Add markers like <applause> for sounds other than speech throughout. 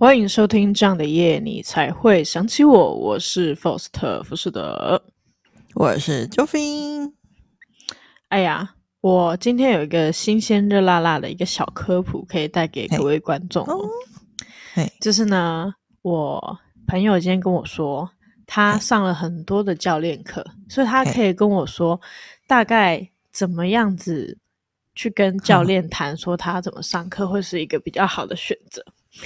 欢迎收听这样的夜，你才会想起我。我是 Foster 福士德，我是 Joffin。哎呀，我今天有一个新鲜热辣辣的一个小科普，可以带给各位观众。嘿，就是呢，我朋友今天跟我说，他上了很多的教练课，所以他可以跟我说大概怎么样子去跟教练谈，说他怎么上课会是一个比较好的选择。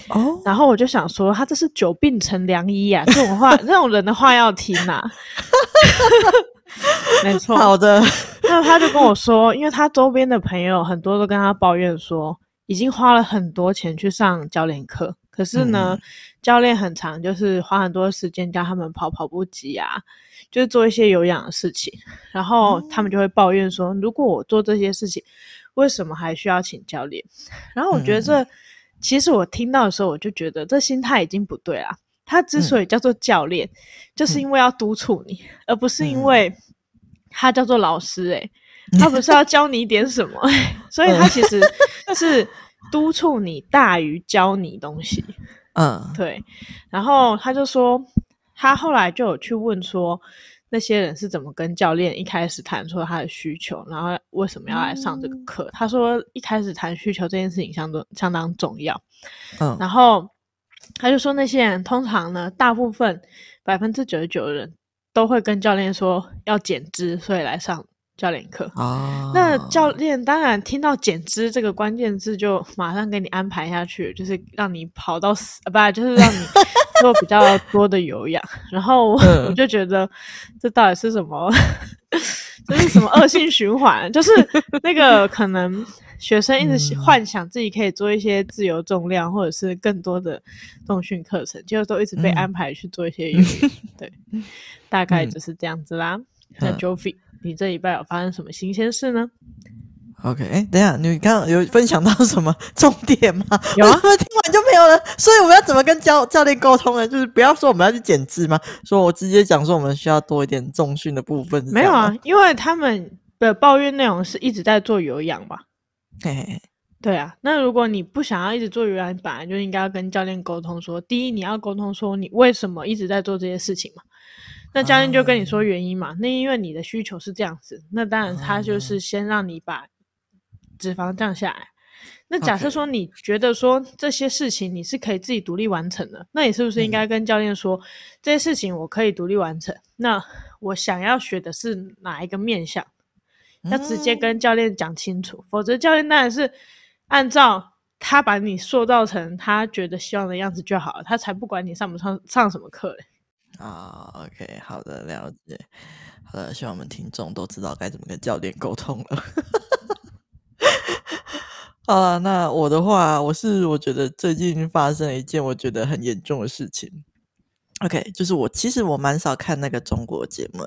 哦，然后我就想说，他这是久病成良医啊！<laughs> 这种话，这种人的话要听呐、啊。<laughs> 没错，好的。那他就跟我说，因为他周边的朋友很多都跟他抱怨说，已经花了很多钱去上教练课，可是呢，嗯、教练很长就是花很多时间教他们跑跑步机啊，就是做一些有氧的事情，然后他们就会抱怨说，如果我做这些事情，为什么还需要请教练？然后我觉得这。嗯其实我听到的时候，我就觉得这心态已经不对了。他之所以叫做教练，嗯、就是因为要督促你，嗯、而不是因为他叫做老师、欸。诶、嗯、他不是要教你一点什么，<laughs> 所以他其实是督促你大于教你东西。嗯，对。然后他就说，他后来就有去问说。那些人是怎么跟教练一开始谈出他的需求，然后为什么要来上这个课？嗯、他说一开始谈需求这件事情相当相当重要。嗯，然后他就说那些人通常呢，大部分百分之九十九的人都会跟教练说要减脂，所以来上教练课。啊，那教练当然听到减脂这个关键字，就马上给你安排下去，就是让你跑到死，啊，不，就是让你。<laughs> 做比较多的有氧，然后我，我就觉得这到底是什么？<laughs> 这是什么恶性循环？就是那个可能学生一直幻想自己可以做一些自由重量，或者是更多的重训课程，结果都一直被安排去做一些有氧。对，<laughs> 大概就是这样子啦。那 Joffy，你这礼拜有发生什么新鲜事呢？OK，哎、欸，等一下，你刚刚有分享到什么重点吗？有啊，<laughs> 听完就没有了。所以我们要怎么跟教教练沟通呢？就是不要说我们要去减脂吗？说我直接讲说我们需要多一点重训的部分。没有啊，因为他们的抱怨内容是一直在做有氧吧。嘿嘿嘿，对啊。那如果你不想要一直做有氧，你本来就应该要跟教练沟通说，第一你要沟通说你为什么一直在做这些事情嘛。那教练就跟你说原因嘛。啊、那因为你的需求是这样子，那当然他就是先让你把。脂肪降下来，那假设说你觉得说这些事情你是可以自己独立完成的那你是不是应该跟教练说、嗯、这些事情我可以独立完成？那我想要学的是哪一个面向？嗯、要直接跟教练讲清楚，否则教练当然是按照他把你塑造成他觉得希望的样子就好了，他才不管你上不上上什么课嘞。啊、，OK，好的，了解。好的，希望我们听众都知道该怎么跟教练沟通了。<laughs> 啊，那我的话，我是我觉得最近发生了一件我觉得很严重的事情。OK，就是我其实我蛮少看那个中国节目，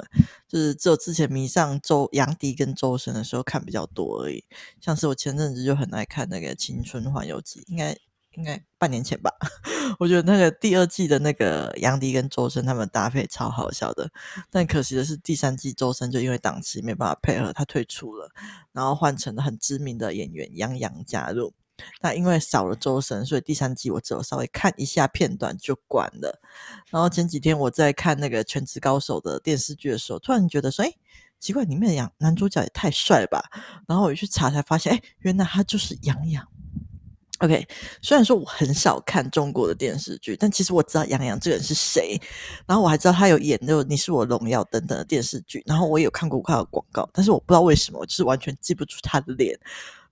就是只有之前迷上周杨迪跟周深的时候看比较多而已。像是我前阵子就很爱看那个《青春环游记》，应该。应该半年前吧，<laughs> 我觉得那个第二季的那个杨迪跟周深他们搭配超好笑的，但可惜的是第三季周深就因为档期没办法配合，他退出了，然后换成了很知名的演员杨洋加入。那因为少了周深，所以第三季我只有稍微看一下片段就关了。然后前几天我在看那个《全职高手》的电视剧的时候，突然觉得说，哎，奇怪，里面的杨男主角也太帅了吧！然后我去查才发现，哎，原来他就是杨洋。OK，虽然说我很少看中国的电视剧，但其实我知道杨洋这个人是谁，然后我还知道他有演那个《你是我荣耀》等等的电视剧，然后我也有看过他的广告，但是我不知道为什么，我就是完全记不住他的脸，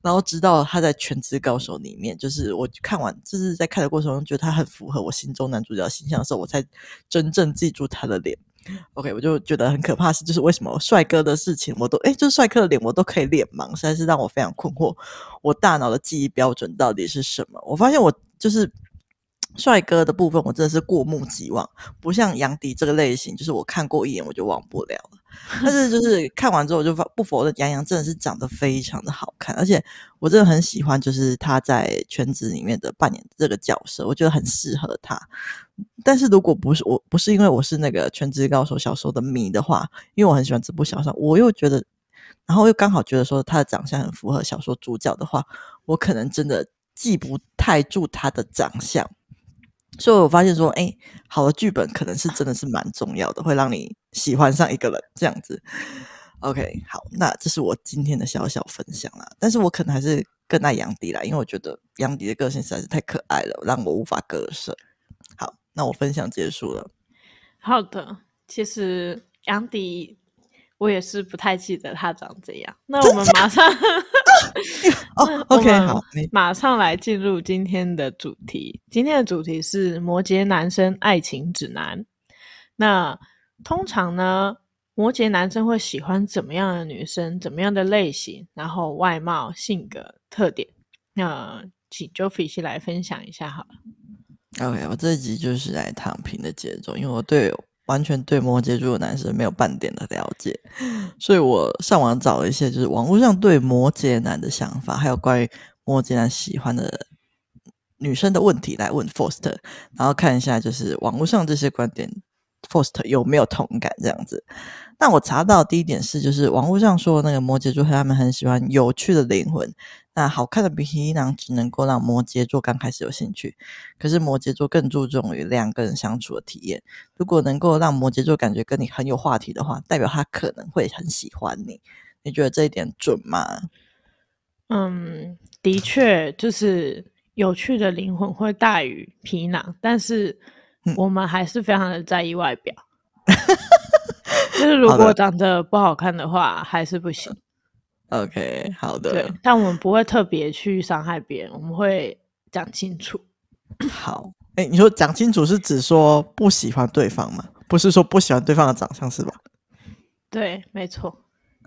然后直到他在《全职高手》里面，就是我看完，就是在看的过程中觉得他很符合我心中男主角形象的时候，我才真正记住他的脸。OK，我就觉得很可怕是，就是为什么帅哥的事情我都诶，就是帅哥的脸我都可以脸盲，实在是让我非常困惑。我大脑的记忆标准到底是什么？我发现我就是帅哥的部分，我真的是过目即忘，不像杨迪这个类型，就是我看过一眼我就忘不了了。但是就是 <laughs> 看完之后，我就不否认杨洋真的是长得非常的好看，而且我真的很喜欢，就是他在圈子里面的扮演这个角色，我觉得很适合他。但是如果不是我不是因为我是那个全职高手小说的迷的话，因为我很喜欢这部小说，我又觉得，然后又刚好觉得说他的长相很符合小说主角的话，我可能真的记不太住他的长相。所以我发现说，哎、欸，好的剧本可能是真的是蛮重要的，会让你喜欢上一个人这样子。OK，好，那这是我今天的小小分享啦。但是我可能还是更爱杨迪啦，因为我觉得杨迪的个性实在是太可爱了，让我无法割舍。好，那我分享结束了。好的，其实杨迪。我也是不太记得他长怎样。那我们马上 <laughs> OK，好，马上来进入今天的主题。今天的主题是摩羯男生爱情指南。那通常呢，摩羯男生会喜欢怎么样的女生？怎么样的类型？然后外貌、性格特点。那请 Joffrey 先来分享一下好了。OK，我这一集就是来躺平的节奏，因为我对。完全对摩羯座的男生没有半点的了解，所以我上网找了一些，就是网络上对摩羯男的想法，还有关于摩羯男喜欢的女生的问题来问 Foster，然后看一下就是网络上这些观点，Foster 有没有同感这样子。但我查到第一点是，就是网络上说那个摩羯座他们很喜欢有趣的灵魂。那好看的皮囊只能够让摩羯座刚开始有兴趣，可是摩羯座更注重于两个人相处的体验。如果能够让摩羯座感觉跟你很有话题的话，代表他可能会很喜欢你。你觉得这一点准吗？嗯，的确，就是有趣的灵魂会大于皮囊，但是我们还是非常的在意外表。<laughs> 就是如果长得不好看的话，还是不行。OK，好的。对，但我们不会特别去伤害别人，我们会讲清楚。好，哎、欸，你说讲清楚是指说不喜欢对方吗？不是说不喜欢对方的长相是吧？对，没错。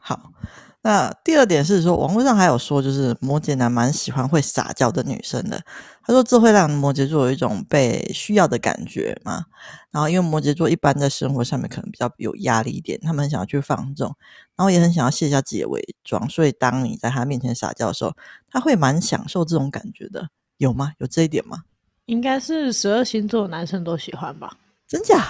好。那第二点是说，网络上还有说，就是摩羯男蛮喜欢会撒娇的女生的。他说这会让摩羯座有一种被需要的感觉嘛。然后因为摩羯座一般在生活上面可能比较有压力一点，他们很想要去放纵，然后也很想要卸下自己的伪装。所以当你在他面前撒娇的时候，他会蛮享受这种感觉的。有吗？有这一点吗？应该是十二星座的男生都喜欢吧？真假？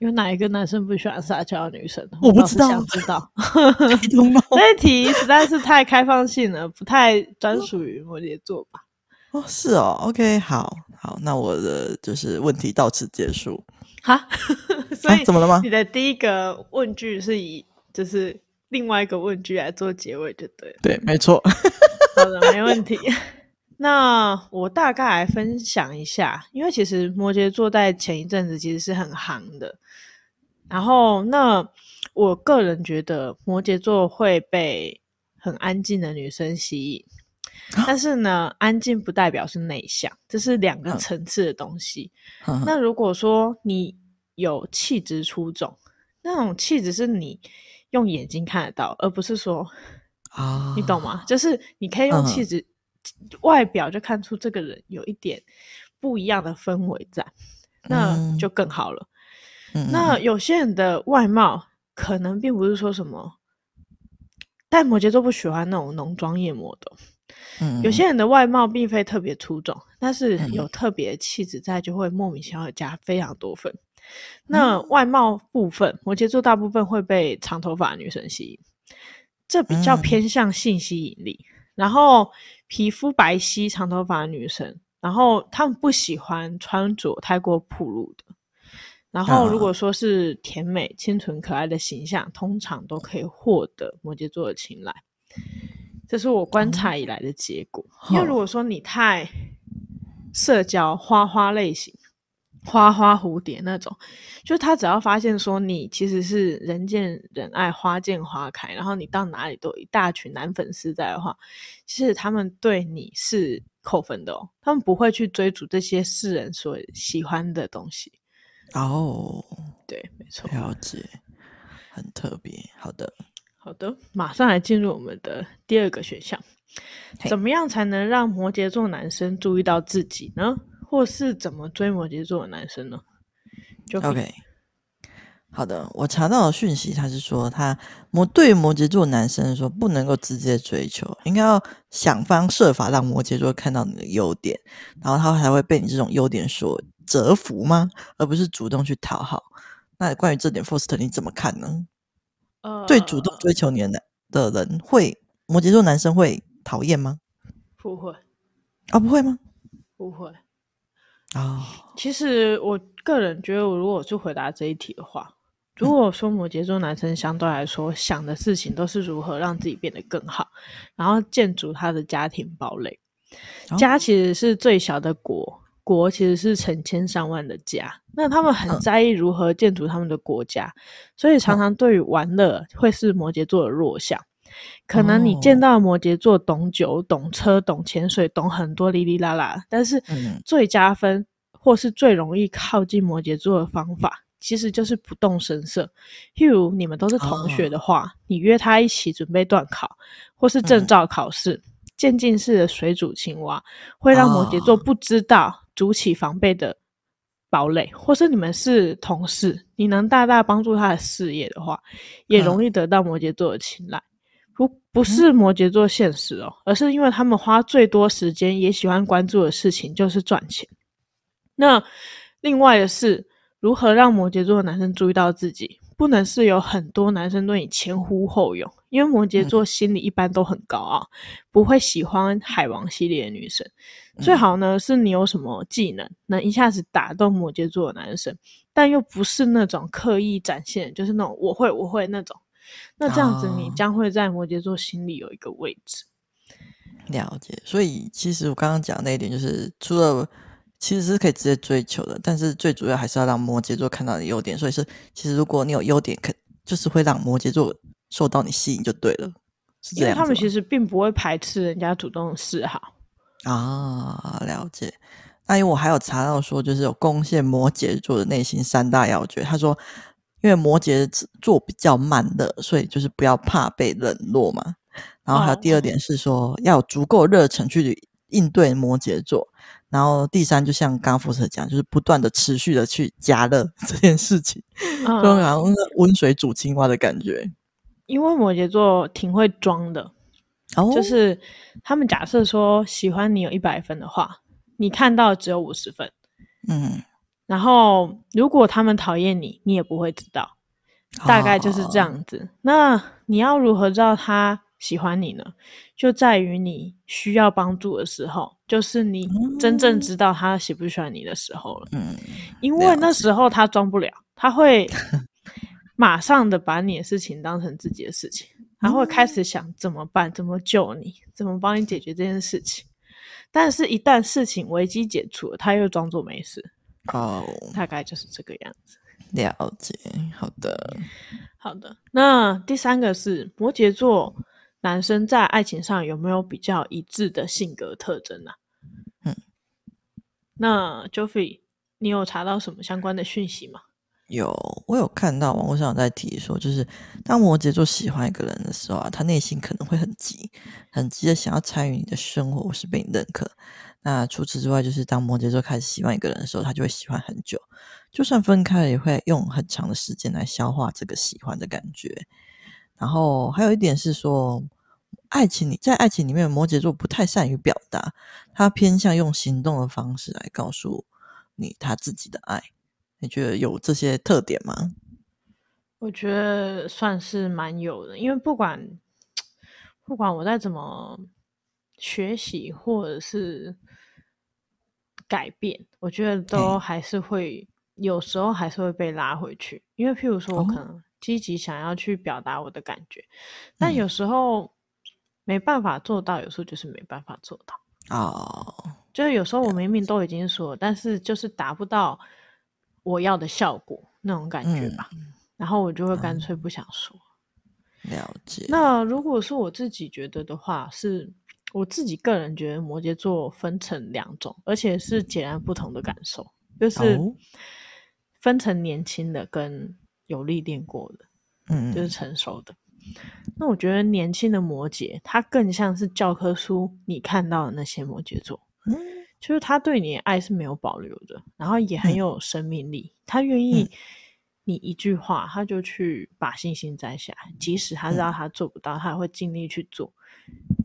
有哪一个男生不喜欢撒娇的女生？我不知道，想知道。<laughs> <laughs> 这一题实在是太开放性了，不太专属于摩羯座吧？哦，是哦。OK，好好，那我的就是问题到此结束。哈，<laughs> 所以、啊、怎么了吗？你的第一个问句是以就是另外一个问句来做结尾，就对了。对，没错。<laughs> 好的，没问题。<laughs> 那我大概来分享一下，因为其实摩羯座在前一阵子其实是很行的。然后，那我个人觉得摩羯座会被很安静的女生吸引，但是呢，安静不代表是内向，这是两个层次的东西。那如果说你有气质出众，那种气质是你用眼睛看得到，而不是说啊，你懂吗？就是你可以用气质。外表就看出这个人有一点不一样的氛围在，那就更好了。嗯、那有些人的外貌可能并不是说什么，但摩羯座不喜欢那种浓妆艳抹的。嗯，有些人的外貌并非特别出众，但是有特别气质在，就会莫名其妙的加非常多分。那外貌部分，摩羯座大部分会被长头发的女生吸引，这比较偏向性吸引力。然后皮肤白皙、长头发的女生，然后他们不喜欢穿着太过暴露的。然后如果说是甜美、清纯、可爱的形象，通常都可以获得摩羯座的青睐。这是我观察以来的结果。因为如果说你太社交、花花类型。花花蝴蝶那种，就他只要发现说你其实是人见人爱、花见花开，然后你到哪里都有一大群男粉丝在的话，其实他们对你是扣分的哦。他们不会去追逐这些世人所喜欢的东西。哦，对，没错，了解，很特别。好的，好的，马上来进入我们的第二个选项，怎么样才能让摩羯座男生注意到自己呢？或是怎么追摩羯座的男生呢？就 OK，好的，我查到的讯息，他是说他摩对摩羯座男生说不能够直接追求，应该要想方设法让摩羯座看到你的优点，然后他才会被你这种优点所折服吗？而不是主动去讨好。那关于这点，Faust 你怎么看呢？呃，对主动追求你的男的人会摩羯座男生会讨厌吗？不会啊，不会吗？不会。哦，其实我个人觉得，如果我去回答这一题的话，如果说摩羯座男生相对来说想的事情都是如何让自己变得更好，然后建筑他的家庭堡垒，家其实是最小的国，国其实是成千上万的家，那他们很在意如何建筑他们的国家，所以常常对于玩乐会是摩羯座的弱项。可能你见到摩羯座懂酒、懂车、懂潜水、懂很多哩哩啦啦，但是最加分或是最容易靠近摩羯座的方法。其实就是不动声色。譬如你们都是同学的话，哦、你约他一起准备段考，或是证照考试，渐、嗯、进式的水煮青蛙，会让摩羯座不知道筑起防备的堡垒。哦、或是你们是同事，你能大大帮助他的事业的话，也容易得到摩羯座的青睐。不，不是摩羯座现实哦，而是因为他们花最多时间也喜欢关注的事情就是赚钱。那另外的是。如何让摩羯座的男生注意到自己？不能是有很多男生对你前呼后拥，因为摩羯座心里一般都很高傲，嗯、不会喜欢海王系列的女生。嗯、最好呢是你有什么技能，能一下子打动摩羯座的男生，但又不是那种刻意展现，就是那种我会我会那种。那这样子你将会在摩羯座心里有一个位置。哦、了解。所以其实我刚刚讲那一点，就是除了。其实是可以直接追求的，但是最主要还是要让摩羯座看到你的优点。所以是，其实如果你有优点，可就是会让摩羯座受到你吸引就对了。是这样，因为他们其实并不会排斥人家主动示好啊。了解。那因为我还有查到说，就是有攻陷摩羯座的内心三大要诀。他说，因为摩羯座比较慢的，所以就是不要怕被冷落嘛。然后还有第二点是说，哦、要有足够热忱去应对摩羯座。然后第三，就像刚刚福特讲，就是不断的、持续的去加热 <laughs> 这件事情，<laughs> 就好像温水煮青蛙的感觉。因为摩羯座挺会装的，哦，就是他们假设说喜欢你有一百分的话，你看到只有五十分，嗯，然后如果他们讨厌你，你也不会知道，大概就是这样子。哦，那你要如何知道他喜欢你呢？就在于你需要帮助的时候，就是你真正知道他喜不喜欢你的时候了。嗯，因为那时候他装不了，他会马上的把你的事情当成自己的事情，他会开始想怎么办，怎么救你，怎么帮你解决这件事情。但是，一旦事情危机解除了，他又装作没事。哦，大概就是这个样子。了解，好的，好的。那第三个是摩羯座。男生在爱情上有没有比较一致的性格特征呢？嗯，那 Joffrey，你有查到什么相关的讯息吗？有，我有看到网络上有在提说，就是当摩羯座喜欢一个人的时候啊，他内心可能会很急，很急的想要参与你的生活，是被你认可。那除此之外，就是当摩羯座开始喜欢一个人的时候，他就会喜欢很久，就算分开了，也会用很长的时间来消化这个喜欢的感觉。然后还有一点是说，爱情里，在爱情里面，摩羯座不太善于表达，他偏向用行动的方式来告诉你他自己的爱。你觉得有这些特点吗？我觉得算是蛮有的，因为不管不管我再怎么学习或者是改变，我觉得都还是会有时候还是会被拉回去。因为譬如说我可能积极想要去表达我的感觉，哦、但有时候。没办法做到，有时候就是没办法做到哦。就是有时候我明明都已经说，但是就是达不到我要的效果那种感觉吧。嗯、然后我就会干脆不想说。嗯、了解。那如果是我自己觉得的话，是我自己个人觉得摩羯座分成两种，而且是截然不同的感受，就是分成年轻的跟有历练过的，嗯，就是成熟的。那我觉得年轻的摩羯，他更像是教科书你看到的那些摩羯座，嗯，就是他对你的爱是没有保留的，然后也很有生命力，嗯、他愿意你一句话，他就去把信心摘下来，即使他知道他做不到，他也会尽力去做，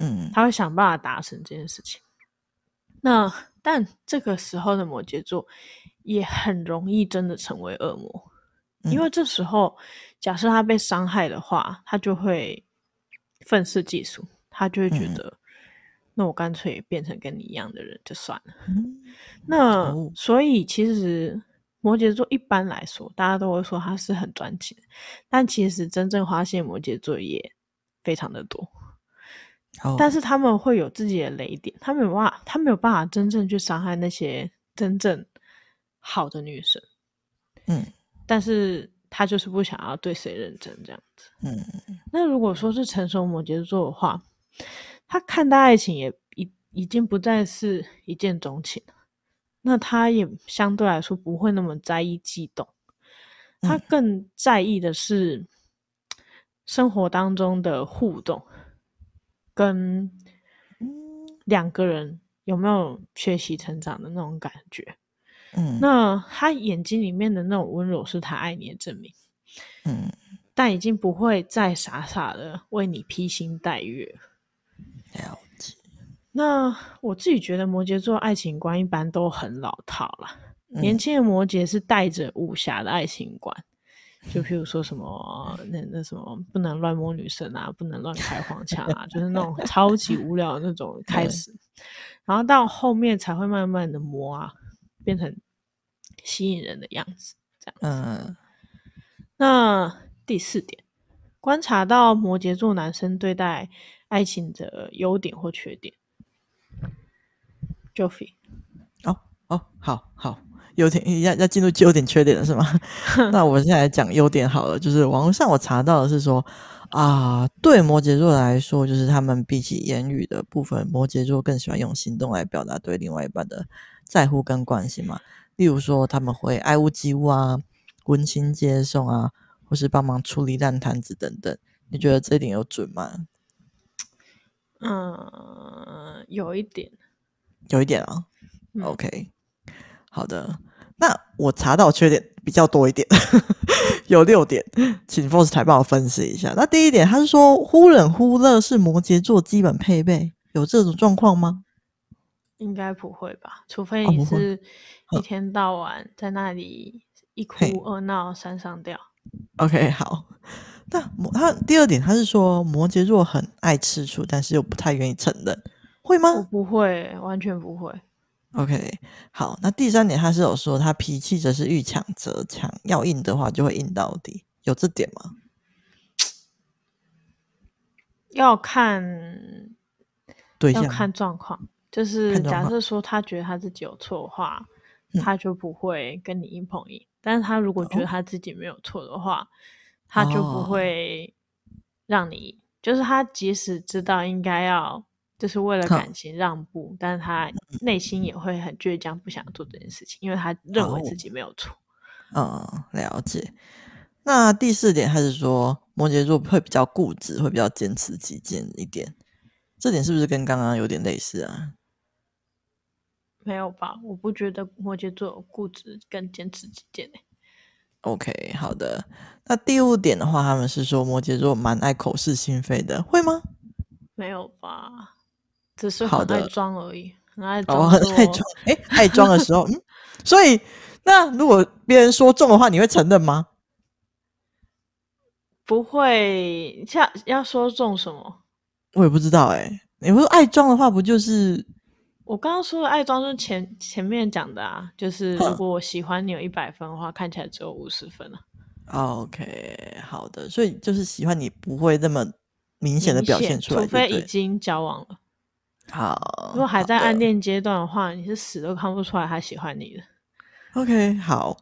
嗯，他会想办法达成这件事情。那但这个时候的摩羯座也很容易真的成为恶魔。因为这时候，假设他被伤害的话，他就会愤世嫉俗，他就会觉得，那我干脆变成跟你一样的人就算了。嗯、<laughs> 那、哦、所以其实摩羯座一般来说，大家都会说他是很专情，但其实真正花心摩羯座也非常的多。哦、但是他们会有自己的雷点，他没有办法，他没有办法真正去伤害那些真正好的女生。嗯，但是他就是不想要对谁认真这样子。嗯，那如果说是成熟摩羯座的话，他看待爱情也已已经不再是一见钟情，那他也相对来说不会那么在意悸动，他更在意的是生活当中的互动，跟两个人有没有学习成长的那种感觉。嗯，那他眼睛里面的那种温柔是他爱你的证明，嗯，但已经不会再傻傻的为你披星戴月。了解。那我自己觉得摩羯座爱情观一般都很老套了。嗯、年轻的摩羯是带着武侠的爱情观，就譬如说什么那那什么不能乱摸女生啊，不能乱开黄腔啊，就是那种超级无聊的那种 <laughs> 开始，然后到后面才会慢慢的磨啊。变成吸引人的样子，这样子。嗯。那第四点，观察到摩羯座男生对待爱情的优点或缺点。Joffy。哦哦，好好，优点要要进入优点缺点了是吗？<laughs> 那我现在来讲优点好了。就是网络上我查到的是说啊，对摩羯座来说，就是他们比起言语的部分，摩羯座更喜欢用行动来表达对另外一半的。在乎跟关心嘛，例如说他们会爱屋及乌啊，温馨接送啊，或是帮忙处理烂摊子等等。你觉得这一点有准吗？嗯，有一点，有一点啊。嗯、OK，好的。那我查到缺点比较多一点，<laughs> 有六点，请 Force 台帮我分析一下。那第一点，他是说忽冷忽热是摩羯座基本配备，有这种状况吗？应该不会吧，除非你是一天到晚在那里一哭二闹三上吊。OK，好。那他第二点，他是说摩羯座很爱吃醋，但是又不太愿意承认，会吗？我不会，完全不会。OK，好。那第三点，他是有说他脾气则是遇强则强，要硬的话就会硬到底，有这点吗？要看，对，要看状况。就是假设说他觉得他自己有错的话，他就不会跟你硬碰硬。但是他如果觉得他自己没有错的话，他就不会让你。就是他即使知道应该要就是为了感情让步，但是他内心也会很倔强，不想做这件事情，因为他认为自己没有错。嗯，了解。那第四点，他是说摩羯座会比较固执，会比较坚持己见一点。这点是不是跟刚刚有点类似啊？没有吧，我不觉得摩羯座有固执跟坚持己见诶。OK，好的。那第五点的话，他们是说摩羯座蛮爱口是心非的，会吗？没有吧，只是很爱装而已，很爱装。哦，很爱装。哎，爱装的时候，嗯。所以，那如果别人说中的话，你会承认吗？<laughs> 不会。像要说中什么？我也不知道哎、欸。你不说爱装的话，不就是？我刚刚说的爱装，就是前前面讲的啊，就是如果我喜欢你有一百分的话，看起来只有五十分了。OK，好的，所以就是喜欢你不会那么明显的表现出来，除非已经交往了。好，如果还在暗恋阶段的话，你是死都看不出来他喜欢你的。OK，好。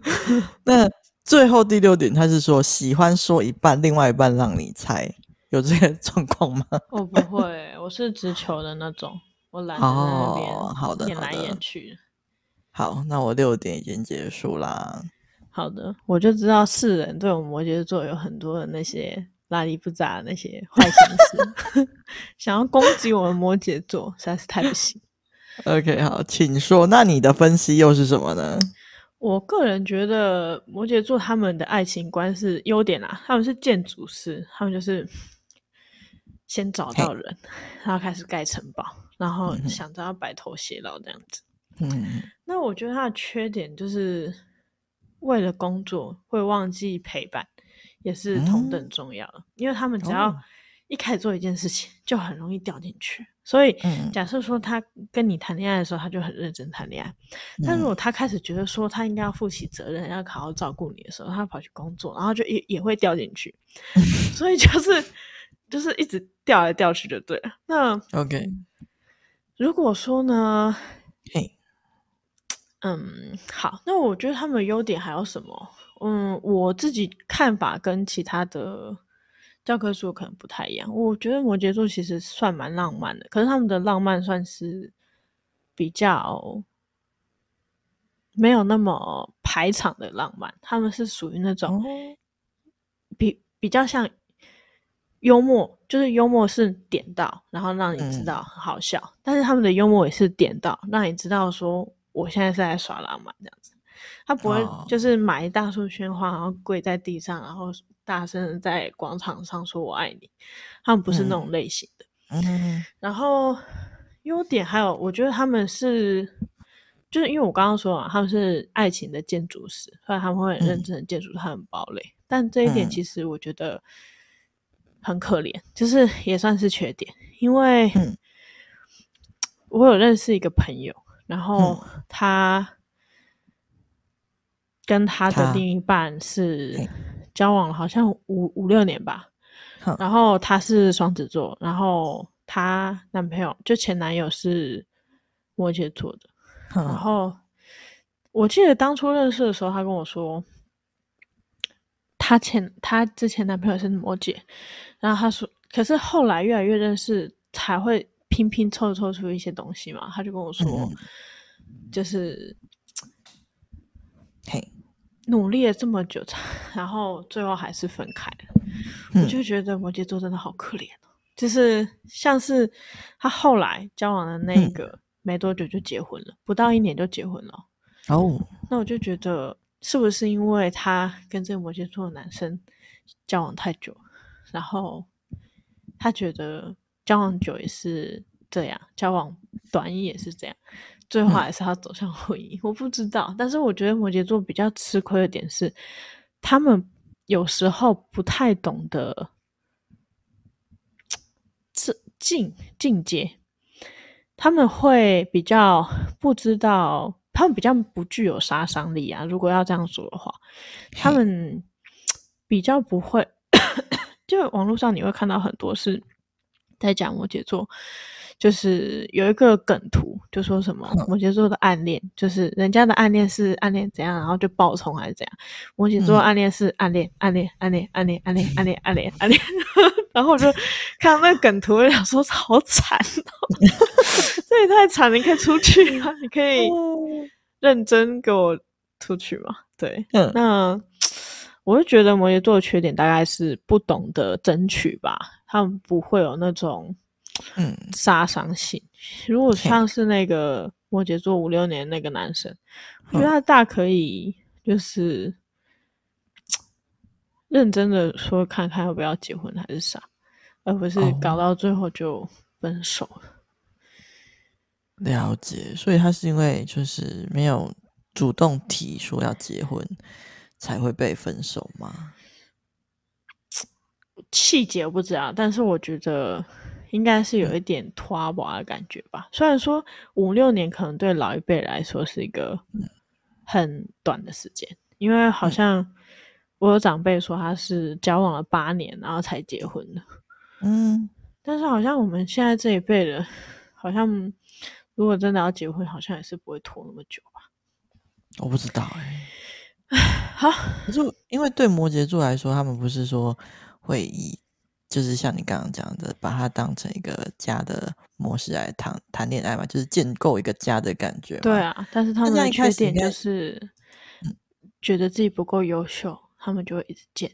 <laughs> 那最后第六点，他是说喜欢说一半，另外一半让你猜，有这个 <laughs> 状况吗？我不会，我是直球的那种。我懒得在那边演来演去。<laughs> 好，那我六点已经结束啦。好的，我就知道世人对我们摩羯座有很多的那些拉里不杂的那些坏心思，<laughs> 想要攻击我们摩羯座，实在是太不行。OK，好，请说。那你的分析又是什么呢？我个人觉得摩羯座他们的爱情观是优点啦，他们是建筑师，他们就是先找到人，然后开始盖城堡。然后想着要白头偕老这样子，嗯，那我觉得他的缺点就是为了工作会忘记陪伴，也是同等重要的，嗯，因为他们只要一开始做一件事情就很容易掉进去。所以，假设说他跟你谈恋爱的时候，他就很认真谈恋爱。但如果他开始觉得说他应该要负起责任，要好好照顾你的时候，他跑去工作，然后就也也会掉进去。<laughs> 所以就是就是一直掉来掉去就对了。那 OK，如果说呢？Hey. 嗯，好。那我觉得他们的优点还有什么？嗯，我自己看法跟其他的。教科书可能不太一样，我觉得摩羯座其实算蛮浪漫的，可是他们的浪漫算是比较没有那么排场的浪漫，他们是属于那种比比较像幽默，就是幽默是点到，然后让你知道很好笑，嗯、但是他们的幽默也是点到，让你知道说我现在是在耍浪漫这样子，他不会就是买一大束鲜花，然后跪在地上，然后。大声的在广场上说“我爱你”，他们不是那种类型的。嗯，然后优点还有，我觉得他们是，就是因为我刚刚说啊，他们是爱情的建筑师，所以他们会很认真的建筑他们堡垒。但这一点其实我觉得很可怜，就是也算是缺点，因为我有认识一个朋友，然后他跟他的另一半是。交往了好像五五六年吧，然后他是双子座，然后他男朋友就前男友是摩羯座的，然后我记得当初认识的时候，他跟我说，他前她之前男朋友是摩羯，然后她说，可是后来越来越认识，才会拼拼凑凑出一些东西嘛，她就跟我说，就是，嘿。努力了这么久，然后最后还是分开了。嗯、我就觉得摩羯座真的好可怜哦，就是像是他后来交往的那个，嗯、没多久就结婚了，不到一年就结婚了。哦，那我就觉得是不是因为他跟这个摩羯座的男生交往太久，然后他觉得交往久也是这样，交往短也是这样。最后还是他走向婚姻，嗯、我不知道。但是我觉得摩羯座比较吃亏的点是，他们有时候不太懂得这境境界，他们会比较不知道，他们比较不具有杀伤力啊。如果要这样说的话，他们比较不会。<coughs> 就网络上你会看到很多是在讲摩羯座。就是有一个梗图，就说什么摩羯座的暗恋，就是人家的暗恋是暗恋怎样，然后就爆冲还是怎样？摩羯座暗恋是暗恋，暗恋，暗恋，暗恋，暗恋，暗恋，暗恋，暗恋。然后我就看到那个梗图，我想说好惨哦，这也太惨了！你可以出去吗？你可以认真给我出去吗？对，嗯那我就觉得摩羯座的缺点大概是不懂得争取吧，他们不会有那种。嗯，杀伤性。如果像是那个摩羯座五六年那个男生，我觉得他大可以就是认真的说看看要不要结婚还是啥，而不是搞到最后就分手了。了解，所以他是因为就是没有主动提说要结婚，才会被分手吗？细节我不知道，但是我觉得。应该是有一点拖娃的感觉吧。虽然说五六年可能对老一辈来说是一个很短的时间，因为好像我有长辈说他是交往了八年然后才结婚的。嗯，但是好像我们现在这一辈的，好像如果真的要结婚，好像也是不会拖那么久吧。我不知道哎、欸。<sighs> 好，可是因为对摩羯座来说，他们不是说会以。就是像你刚刚讲的，把它当成一个家的模式来谈谈恋爱嘛，就是建构一个家的感觉。对啊，但是他们的缺点就是觉得自己不够优秀，他们就会一直建，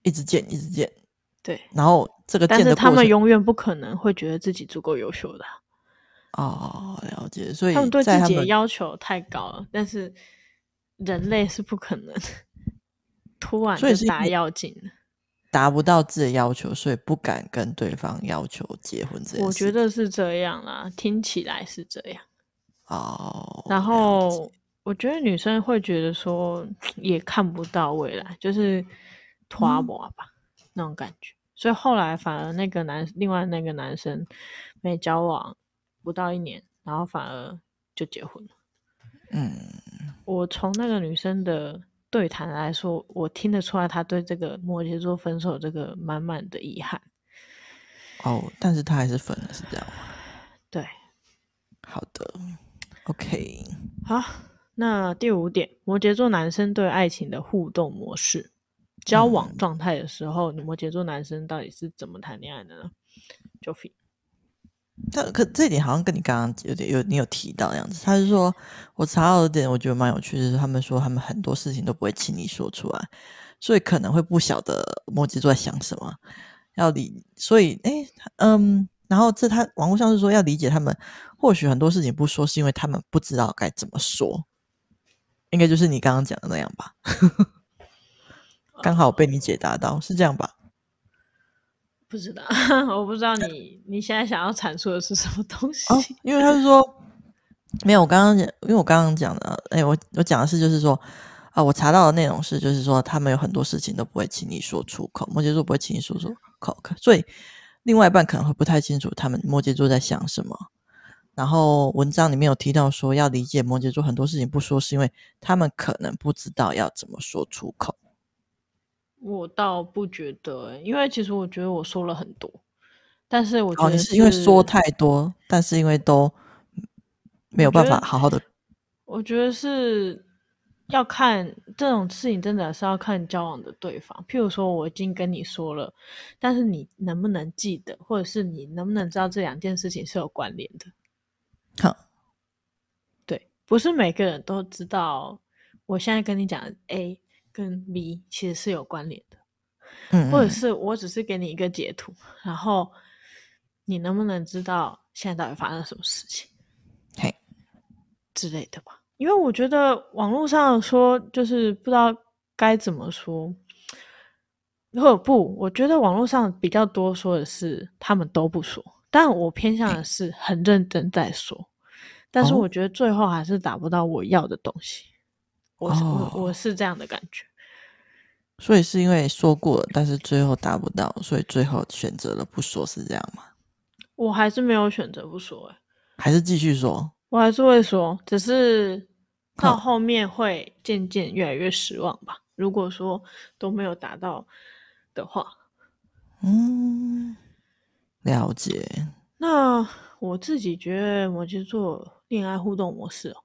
一直建，一直建。对，然后这个，但是他们永远不可能会觉得自己足够优秀的。哦，了解。所以他们对自己的要求太高了，但是人类是不可能 <laughs> 突然就大跃进的。达不到自己的要求，所以不敢跟对方要求结婚这件事。我觉得是这样啦，听起来是这样。哦，然后我觉得女生会觉得说，也看不到未来，就是拖磨吧，嗯、那种感觉。所以后来反而那个男，另外那个男生没交往不到一年，然后反而就结婚了。嗯，我从那个女生的对谈来说，我听得出来，她对这个摩羯座分手这个满满的遗憾。哦，但是她还是分了，是这样吗？对，好的，OK，好，那第五点，摩羯座男生对爱情的互动模式。交往状态的时候，你摩羯座男生到底是怎么谈恋爱的呢？Joffy，但可这一点好像跟你刚刚有点有你有提到的样子。他是说我查到的点，我觉得蛮有趣的是，他们说他们很多事情都不会轻易说出来，所以可能会不晓得摩羯座在想什么，要理。所以，哎，嗯，然后这他网络上是说要理解他们，或许很多事情不说，是因为他们不知道该怎么说。应该就是你刚刚讲的那样吧。<laughs> 刚好被你解答到，是这样吧？不知道，<laughs> 我不知道你你现在想要阐述的是什么东西。哦，因为他是说没有，我刚刚讲，因为我刚刚讲的，哎，我我讲的是就是说啊，我查到的内容是就是说，他们有很多事情都不会轻易说出口，摩羯座不会轻易说出口，所以另外一半可能会不太清楚他们摩羯座在想什么。然后文章里面有提到说，要理解摩羯座很多事情不说，是因为他们可能不知道要怎么说出口。我倒不觉得、欸，因为其实我觉得我说了很多，但是我觉得是、哦、你是因为说太多，但是因为都没有办法好好的。我觉得是要看这种事情，真的是要看交往的对方。譬如说，我已经跟你说了，但是你能不能记得，或者是你能不能知道这两件事情是有关联的？好，对，不是每个人都知道。我现在跟你讲的 A。跟 B 其实是有关联的，嗯，或者是我只是给你一个截图，然后你能不能知道现在到底发生什么事情，嘿之类的吧？因为我觉得网络上说就是不知道该怎么说，或者不，我觉得网络上比较多说的是他们都不说，但我偏向的是很认真在说，但是我觉得最后还是达不到我要的东西。我我我是这样的感觉，所以是因为说过了，但是最后达不到，所以最后选择了不说，是这样吗？我还是没有选择不说，哎，还是继续说，我还是会说，只是到后面会渐渐越来越失望吧。如果说都没有达到的话，嗯，了解。那我自己觉得，摩羯座恋爱互动模式哦，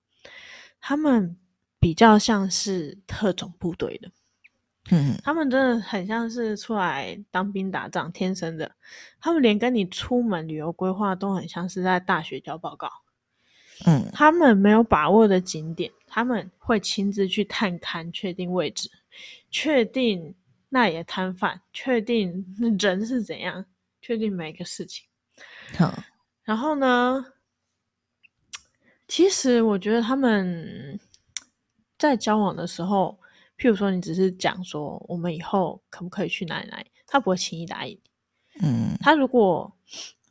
他们。比较像是特种部队的，嗯，他们真的很像是出来当兵打仗天生的。他们连跟你出门旅游规划都很像是在大学交报告，嗯，他们没有把握的景点，他们会亲自去探勘，确定位置，确定那野摊贩，确定人是怎样，确定每一个事情。好，然后呢，其实我觉得他们。在交往的时候，譬如说你只是讲说我们以后可不可以去哪里哪里，他不会轻易答应。嗯，他如果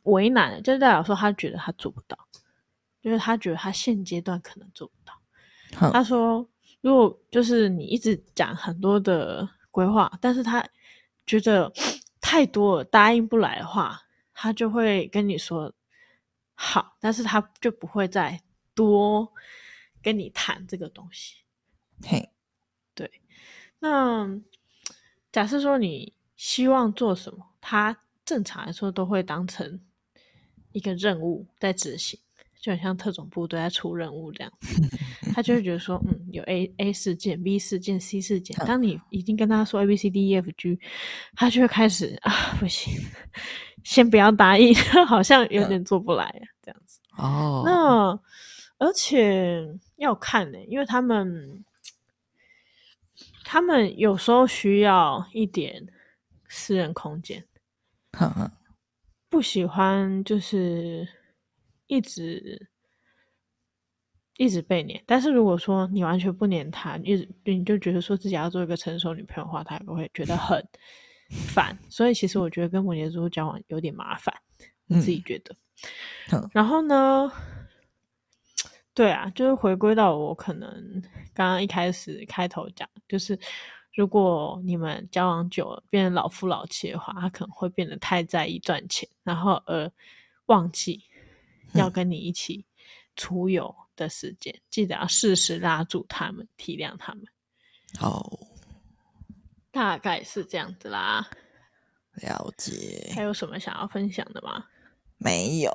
为难了，就代表说他觉得他做不到，就是他觉得他现阶段可能做不到。他说，如果就是你一直讲很多的规划，但是他觉得太多了，答应不来的话，他就会跟你说好，但是他就不会再多跟你谈这个东西。嘿，对，那假设说你希望做什么，他正常来说都会当成一个任务在执行，就很像特种部队在出任务这样子。<laughs> 他就会觉得说，嗯，有 A A 事件、B 事件、C 事件。当你已经跟他说 A B C D E F G，他就会开始啊，不行，<laughs> 先不要答应，<laughs> 好像有点做不来这样子。哦，那而且要看呢、欸，因为他们。他们有时候需要一点私人空间，不喜欢就是一直一直被黏。但是如果说你完全不黏他，一直你就觉得说自己要做一个成熟女朋友的话，他也不会觉得很烦。所以其实我觉得跟摩羯座交往有点麻烦，我自己觉得。嗯，然后呢？对啊，就是回归到我可能刚刚一开始开头讲，就是如果你们交往久了，变成老夫老妻的话，他可能会变得太在意赚钱，然后而忘记要跟你一起出游的时间。嗯、记得要适时拉住他们，体谅他们。好，大概是这样子啦。了解。还有什么想要分享的吗？没有。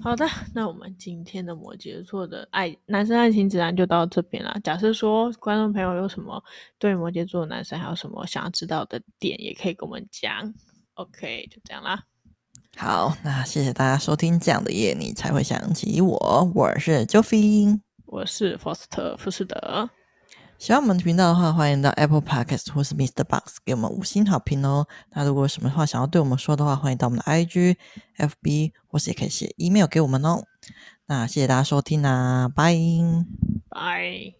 好的，那我们今天的摩羯座的爱男生爱情指南就到这边了。假设说观众朋友有什么对摩羯座的男生还有什么想要知道的点，也可以跟我们讲。OK，就这样啦。好，那谢谢大家收听。这样的夜你才会想起我，我是 Joffy，我是 Foster 富士德。喜欢我们的频道的话，欢迎到 Apple Podcast 或是 Mr. Box 给我们五星好评哦。那如果有什么话想要对我们说的话，欢迎到我们的 IG、FB 或是也可以写 email 给我们哦。那谢谢大家收听啦，拜拜。